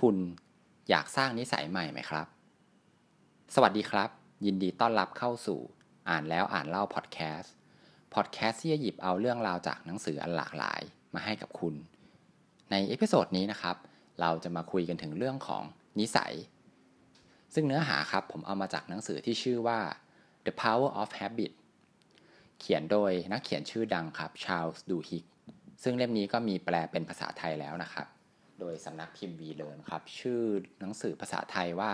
คุณอยากสร้างนิสัยใหม่ไหมครับ สวัสดีครับ ยินดีต้อนรับเข้าสู่อ่านแล้วอ่านเล่าพอดแคสต์พอดแคสต์ที่จะหยิบเอาเรื่องราวจากหนังสืออันหลากหลายมาให้กับคุณ ใน episode นี้นะครับ เราจะมาคุยกันถึงเรื่องของนิสัย ซึ่งเนื้อหาครับผมเอามาจากหนังสือที่ชื่อว่า The Power of Habit เขียนโดยนักเขียนชื่อดังครับชาลส์ดูฮิกซึ่งเล่มนี้ก็มีแปลเป็นภาษาไทยแล้วนะครับ โดยสำนักพิมพ์วีเลนครับ ชื่อหนังสือภาษาไทยว่า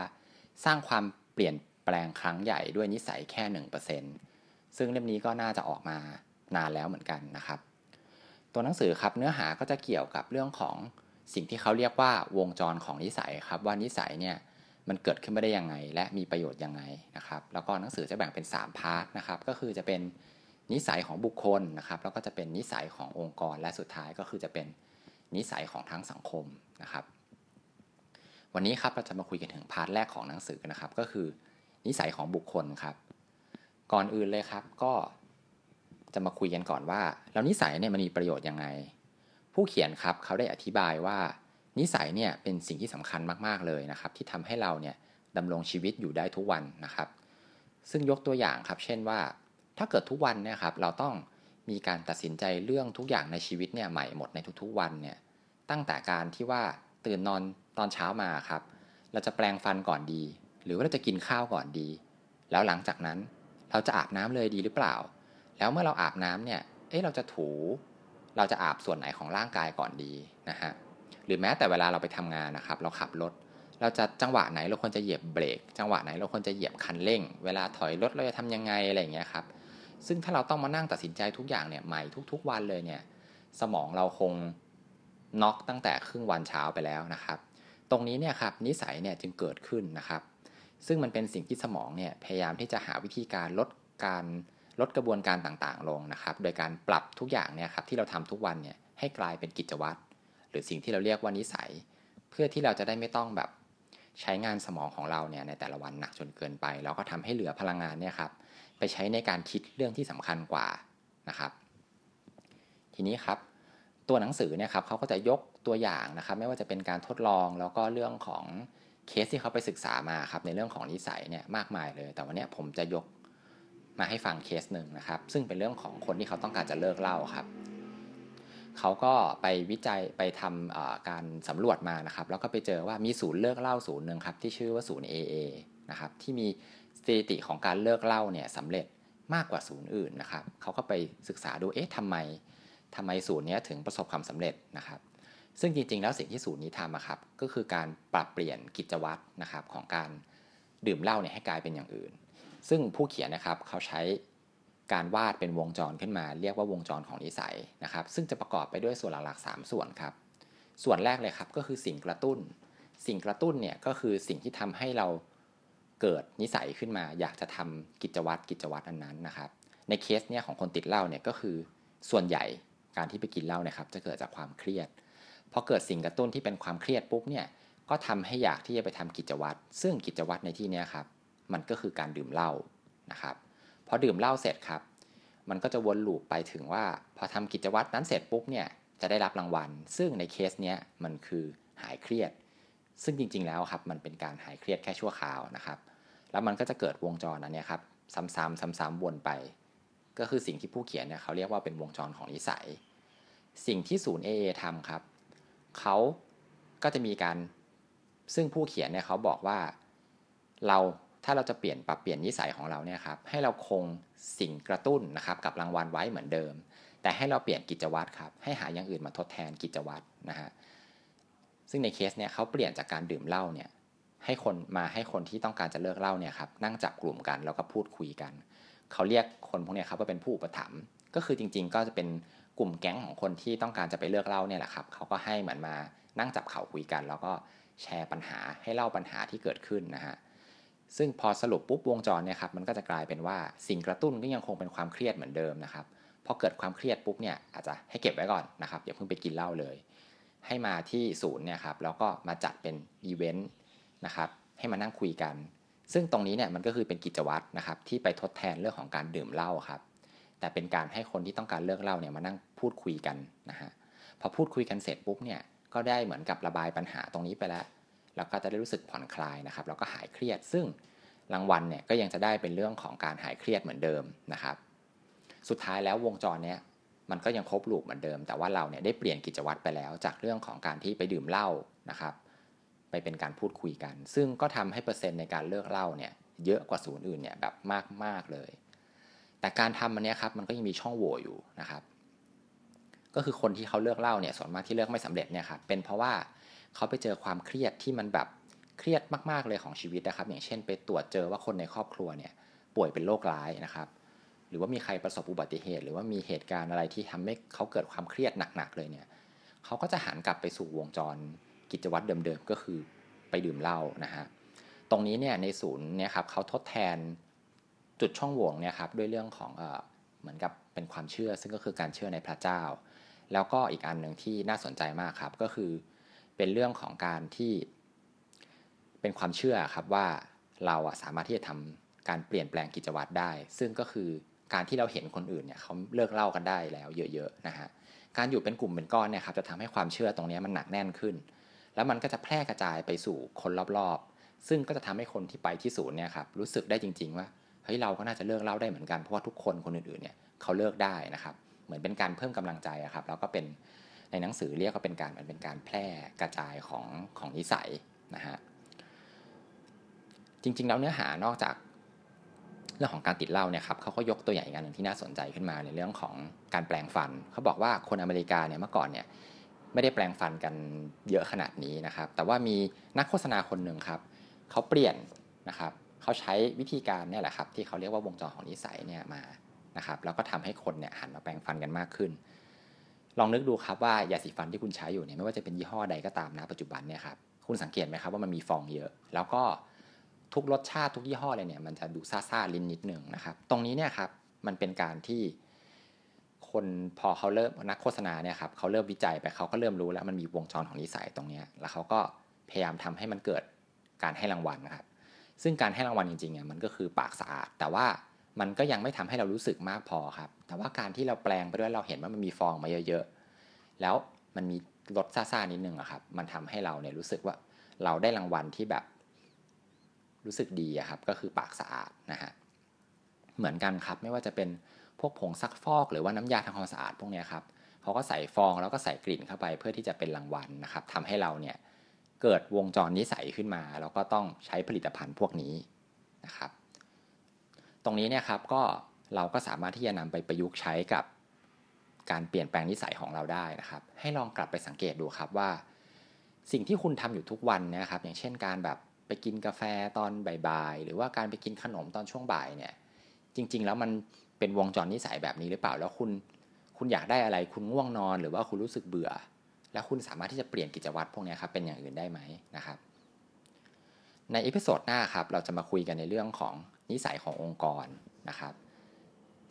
สร้างความเปลี่ยนแปลงครั้งใหญ่ด้วยนิสัยแค่ 1%ซึ่งเล่มนี้ก็น่าจะออกมานานแล้วเหมือนกันนะครับ ตัวหนังสือครับเนื้อหาก็จะเกี่ยวกับเรื่องของสิ่งที่เขาเรียกว่าวงจรของนิสัยครับ ว่านิสัยเนี่ยมันเกิดขึ้นมาได้ยังไง และมีประโยชน์ยังไงนะครับ แล้วก็หนังสือจะแบ่งเป็น 3 พาร์ทนะครับ ก็คือจะเป็นนิสัยของบุคคลนะครับ แล้วก็จะเป็นนิสัยขององค์กร และสุดท้ายก็คือจะเป็น นิสัยของทั้งสังคมนะครับ วันนี้ครับเราจะมาคุยกันถึงพาร์ทแรกของหนังสือนะครับ ก็คือ นิสัยของบุคคลครับ ก่อนอื่นเลยครับก็จะมาคุยกันก่อนว่า แล้วนิสัยเนี่ยมันมีประโยชน์ยังไง ผู้เขียนครับเขาได้อธิบายว่า นิสัยเนี่ยเป็นสิ่งที่สำคัญมากๆเลยนะครับ ที่ทำให้เราเนี่ยดำรงชีวิตอยู่ได้ทุกวันนะครับ ซึ่งยกตัวอย่างครับ เช่นว่า ถ้าเกิดทุกวันเนี่ยครับเราต้อง มีการตัดสินใจเรื่องทุกอย่างในชีวิตเนี่ยใหม่หมดในทุกๆวันเนี่ยตั้งแต่การที่ว่าตื่นนอนตอนเช้ามาครับ เราจะแปลงฟันก่อนดี หรือว่าเราจะกินข้าวก่อนดี แล้วหลังจากนั้นเราจะอาบน้ำเลยดีหรือเปล่า แล้วเมื่อเราอาบน้ำเนี่ยเอ๊ะเราจะถู เราจะอาบส่วนไหนของร่างกายก่อนดีนะฮะหรือแม้แต่เวลาเราไปทำงานนะครับ เราขับรถเราจะจังหวะไหนเราควรจะเหยียบเบรก จังหวะไหนเราควรจะเหยียบคันเร่ง เวลาถอยรถเราจะทำยังไงอะไรอย่างเงี้ยครับ ซึ่งถ้าเราต้องมานั่งตัดสินใจทุกอย่างเนี่ยใหม่ทุก ๆ วันเลยเนี่ยสมองเราคงน็อกตั้งแต่ครึ่งวันเช้าไปแล้วนะครับ ตรงนี้เนี่ยครับนิสัยเนี่ยจึงเกิดขึ้นนะครับ ซึ่งมันเป็นสิ่งที่สมองเนี่ยพยายามที่จะหาวิธีการลดการลดกระบวนการต่างๆ ลงนะครับ โดยการปรับทุกอย่างเนี่ยครับที่เราทำทุกวันเนี่ยให้กลายเป็นกิจวัตรหรือสิ่งที่เราเรียกว่านิสัย เพื่อที่เราจะได้ไม่ต้องแบบใช้งานสมองของเราเนี่ยในแต่ละวันหนักจนเกินไปแล้วก็ทำให้เหลือพลังงานเนี่ยครับ ไปใช้ในการคิดเรื่องที่สำคัญกว่านะครับ ทีนี้ครับตัวหนังสือเนี่ยครับเขาก็จะยกตัวอย่างนะครับ ไม่ว่าจะเป็นการทดลองแล้วก็เรื่องของเคสที่เขาไปศึกษามาครับในเรื่องของนิสัยเนี่ยมากมายเลย แต่วันนี้ผมจะยกมาให้ฟังเคสหนึ่งนะครับ ซึ่งเป็นเรื่องของคนที่เขาต้องการจะเลิกเหล้าครับเขาก็ไปวิจัยไปทำการสำรวจมานะครับ แล้วก็ไปเจอว่ามีศูนย์เลิกเล่าศูนย์หนึ่งครับที่ชื่อว่าศูนย์ AA นะครับที่มี สถิติของการเลิกเล่าเนี่ยสำเร็จมากกว่าศูนย์อื่นนะครับเขาก็ไปศึกษาดูเอ๊ะทำไมทำไมศูนย์นี้ถึงประสบความสำเร็จนะครับ ซึ่งจริงๆ แล้วสิ่งที่ศูนย์นี้ทำครับก็คือการปรับเปลี่ยนกิจวัตรนะครับของการดื่มเหล้าเนี่ยให้กลายเป็นอย่างอื่น ซึ่งผู้เขียนนะครับเขาใช้การวาดเป็นวงจรขึ้นมา เรียกว่าวงจรของนิสัยนะครับ ซึ่งจะประกอบไปด้วยส่วนหลักๆ3ส่วนครับ ส่วนแรกเลยครับก็คือสิ่งกระตุ้น สิ่งกระตุ้นเนี่ยก็คือสิ่งที่ทำให้เรา เกิดนิสัยขึ้นมา อยากจะทำกิจวัตรกิจวัตรอันนั้นนะครับ ในเคสเนี่ยของคนติดเหล้าเนี่ยก็คือส่วนใหญ่การที่ไปกินเหล้านะครับ จะเกิดจากความเครียดพอเกิดสิ่งกระตุ้นที่เป็นความเครียดปุ๊บเนี่ยก็ทำให้อยากที่จะไปทำกิจวัตรซึ่งกิจวัตรในที่นี้ครับ มันก็คือการดื่มเหล้านะครับพอดื่มเหล้าเสร็จครับ มันก็จะวนลูปไปถึงว่า พอทำกิจวัตรนั้นเสร็จปุ๊บเนี่ยจะได้รับรางวัล ซึ่งในเคสเนี้ยมันคือหายเครียด ซึ่งจริงๆแล้วครับมันเป็นการหายเครียดแค่ชั่วคราวนะครับ แล้วมันก็จะเกิดวงจรอันนี้ครับซ้ำๆซ้ำๆวนไป ก็คือสิ่งที่ผู้เขียนเนี่ยเขาเรียกว่าเป็นวงจรของนิสัย สิ่งที่ศูนย์ AA ทำครับเขาก็จะมีการซึ่งผู้เขียนเนี่ยเขาบอกว่าเราถ้าเราจะเปลี่ยนปรับเปลี่ยนนิสัยของเราเนี่ยครับให้เราคงสิ่งกระตุ้นนะครับกับรางวัลไว้เหมือนเดิม แต่ให้เราเปลี่ยนกิจวัตรครับให้หาอย่างอื่นมาทดแทนกิจวัตรนะฮะซึ่งในเคสเนี่ยเขาเปลี่ยนจากการดื่มเหล้าเนี่ย ให้คนมาให้คนที่ต้องการจะเลิกเหล้าเนี่ยครับนั่งจับกลุ่มกันแล้วก็พูดคุยกัน เขาเรียกคนพวกนี้ครับว่าเป็นผู้อุปถัมภ์ก็คือจริง ๆ ก็จะเป็นกลุ่มแก๊งของคนที่ต้องการจะไปเลิกเหล้าเนี่ยแหละครับเขาก็ให้เหมือนมานั่งจับเข่าคุยกัน แล้วก็แชร์ปัญหาให้เล่าปัญหาที่เกิดขึ้นนะฮะซึ่งพอสรุปปุ๊บวงจรเนี่ยครับมันก็จะกลายเป็นว่าสิ่งกระตุ้นก็ยังคงเป็นความเครียดเหมือนเดิมนะครับพอเกิดความเครียดปุ๊บเนี่ยอาจจะให้เก็บไว้ก่อนนะครับอย่าเพิ่งไปกินเหล้าเลย ให้มาที่ศูนย์เนี่ยครับแล้วก็มาจัดเป็นอีเวนต์ นะครับให้มานั่งคุยกัน ซึ่งตรงนี้เนี่ยมันก็คือเป็นกิจวัตรนะครับที่ไปทดแทนเรื่องของการดื่มเหล้าครับแต่เป็นการให้คนที่ต้องการเลิกเหล้าเนี่ยมานั่งพูดคุยกันนะฮะพอพูดคุยกันเสร็จปุ๊บเนี่ยก็ได้เหมือนกับระบายปัญหาตรงนี้ไปแล้วแล้วก็จะได้รู้สึกผ่อนคลายนะครับแล้วก็หายเครียด ซึ่งรางวัลเนี่ยก็ยังจะได้เป็นเรื่องของการหายเครียดเหมือนเดิมนะครับสุดท้ายแล้ววงจรเนี้ยมันก็ยังครบลูปเหมือนเดิม แต่ว่าเราเนี่ยได้เปลี่ยนกิจวัตรไปแล้ว จากเรื่องของการที่ไปดื่มเหล้านะครับ เป็นการพูดคุยกัน ซึ่งก็ทำให้เปอร์เซ็นต์ในการเลิกเหล้าเนี่ยเยอะกว่าศูนย์อื่นเนี่ยแบบมากๆเลย แต่การทำมันนี้ครับมันก็ยังมีช่องโหว่อยู่นะครับ ก็คือคนที่เขาเลิกเหล้าเนี่ยส่วนมากที่เลิกไม่สำเร็จเนี่ยครับเป็นเพราะว่าเขาไปเจอความเครียดที่มันแบบเครียดมากๆเลยของชีวิตนะครับ อย่างเช่น ไปตรวจเจอว่าคนในครอบครัวเนี่ยป่วยเป็นโรคร้ายนะครับหรือว่ามีใครประสบอุบัติเหตุ หรือว่ามีเหตุการณ์อะไรที่ทำให้เขาเกิดความเครียดหนักๆเลยเนี่ยเขาก็จะหันกลับไปสู่วงจร กิจวัตรเดิมๆ ก็คือไปดื่มเหล้านะฮะตรงนี้เนี่ยในศูนย์เนี่ยครับเขาทดแทนจุดช่องโหว่เนี่ยครับด้วยเรื่องของเหมือนกับเป็นความเชื่อ ซึ่งก็คือการเชื่อในพระเจ้า แล้วก็อีกอันหนึ่งที่น่าสนใจมากครับก็คือเป็นเรื่องของการที่เป็นความเชื่อครับว่าเราอะสามารถที่จะทำการเปลี่ยนแปลงกิจวัตรได้ ซึ่งก็คือการที่เราเห็นคนอื่นเนี่ยเขาเลิกเล่ากันได้แล้วเยอะๆนะฮะการอยู่เป็นกลุ่มเป็นก้อนเนี่ยครับจะทำให้ความเชื่อตรงนี้มันหนักแน่นขึ้น แล้วมันก็จะแพร่กระจายไปสู่คนรอบๆ ซึ่งก็จะทำให้คนที่ไปที่ศูนย์เนี่ยครับรู้สึกได้จริง ๆ ว่าเฮ้ยเราก็น่าจะเลิกเล่าได้เหมือนกันเพราะว่าทุกคนคนอื่นๆเนี่ยเขาเลิกได้นะครับ เหมือนเป็นการเพิ่มกำลังใจครับแล้วก็เป็นในหนังสือเรียกว่าเป็นการมันเป็นการแพร่กระจายของของนิสัยนะฮะจริงๆแล้วเนื้อหานอกจากเรื่องของการติดเหล้าเนี่ยครับเขาก็ยกตัวอย่างอีกอันหนึ่งที่น่าสนใจขึ้นมาในเรื่องของการแปลงฟัน เขาบอกว่าคนอเมริกาเนี่ยเมื่อก่อนเนี่ย ไม่ได้แปลงฟันกันเยอะขนาดนี้นะครับ แต่ว่ามีนักโฆษณาคนหนึ่งครับเขาเปลี่ยนนะครับเขาใช้วิธีการเนี่ยแหละครับที่เขาเรียกว่าวงจรของนิสัยเนี่ยมานะครับแล้วก็ทำให้คนเนี่ยหันมาแปลงฟันกันมากขึ้น ลองนึกดูครับว่ายาสีฟันที่คุณใช้อยู่เนี่ยไม่ว่าจะเป็นยี่ห้อใดก็ตามนะปัจจุบันเนี่ยครับคุณสังเกตไหมครับว่ามันมีฟองเยอะ แล้วก็ทุกรสชาติทุกยี่ห้อเลยเนี่ยมันจะดูซ่าๆลิ้นนิดหนึ่งนะครับ ตรงนี้เนี่ยครับมันเป็นการที่ คนพอเขาเริ่มนักโฆษณาเนี่ยครับเขาเริ่มวิจัยไปเขาก็เริ่มรู้แล้วมันมีวงจรของนิสัยตรงนี้แล้วเขาก็พยายามทำให้มันเกิดการให้รางวัลนะครับ ซึ่งการให้รางวัลจริงๆเนี่ยมันก็คือปากสะอาด แต่ว่ามันก็ยังไม่ทำให้เรารู้สึกมากพอครับ แต่ว่าการที่เราแปลงไปด้วยเราเห็นว่ามันมีฟองมาเยอะๆ แล้วมันมีรสซ่าๆนิดนึงอะครับ มันทำให้เราเนี่ยรู้สึกว่าเราได้รางวัลที่แบบรู้สึกดีอะครับ ก็คือปากสะอาดนะฮะ เหมือนกันครับ ไม่ว่าจะเป็น พวกผงซักฟอกหรือว่าน้ำยาทำความสะอาดพวกนี้ครับเขาก็ใส่ฟองแล้วก็ใส่กลิ่นเข้าไปเพื่อที่จะเป็นรางวัลนะครับทำให้เราเนี่ยเกิดวงจรนิสัยขึ้นมา แล้วก็ต้องใช้ผลิตภัณฑ์พวกนี้นะครับ ตรงนี้เนี่ยครับก็เราก็สามารถที่จะนำไปประยุกต์ใช้กับการเปลี่ยนแปลงนิสัยของเราได้นะครับ ให้ลองกลับไปสังเกตดูครับว่า สิ่งที่คุณทำอยู่ทุกวันนะครับ อย่างเช่นการแบบไปกินกาแฟตอนบ่ายๆหรือว่าการไปกินขนมตอนช่วงบ่ายเนี่ยจริง ๆ แล้วมัน เป็นวงจรนิสัยแบบนี้หรือเปล่า แล้วคุณคุณอยากได้อะไรคุณง่วงนอน หรือว่าคุณรู้สึกเบื่อ แล้วคุณสามารถที่จะเปลี่ยนกิจวัตรพวกนี้ครับเป็นอย่างอื่นได้ไหมนะครับใน episode หน้าครับเราจะมาคุยกันในเรื่องของนิสัยขององค์กรนะครับ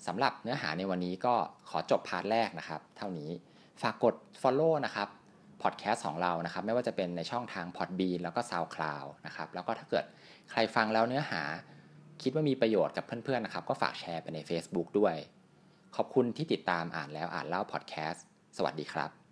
สำหรับเนื้อหาในวันนี้ก็ขอจบ part แรกนะครับ เท่านี้ฝากกด follow นะครับพอดแคสต์ของเรานะครับไม่ว่าจะเป็นในช่องทาง Podbean แล้วก็ SoundCloud นะครับแล้วก็ถ้าเกิดใครฟังแล้วเนื้อหา คิดว่ามีประโยชน์กับเพื่อนๆนะครับ ก็ฝากแชร์ไปใน Facebook ด้วย ขอบคุณที่ติดตามอ่านแล้วอ่านเล่าพอดแคสต์สวัสดีครับ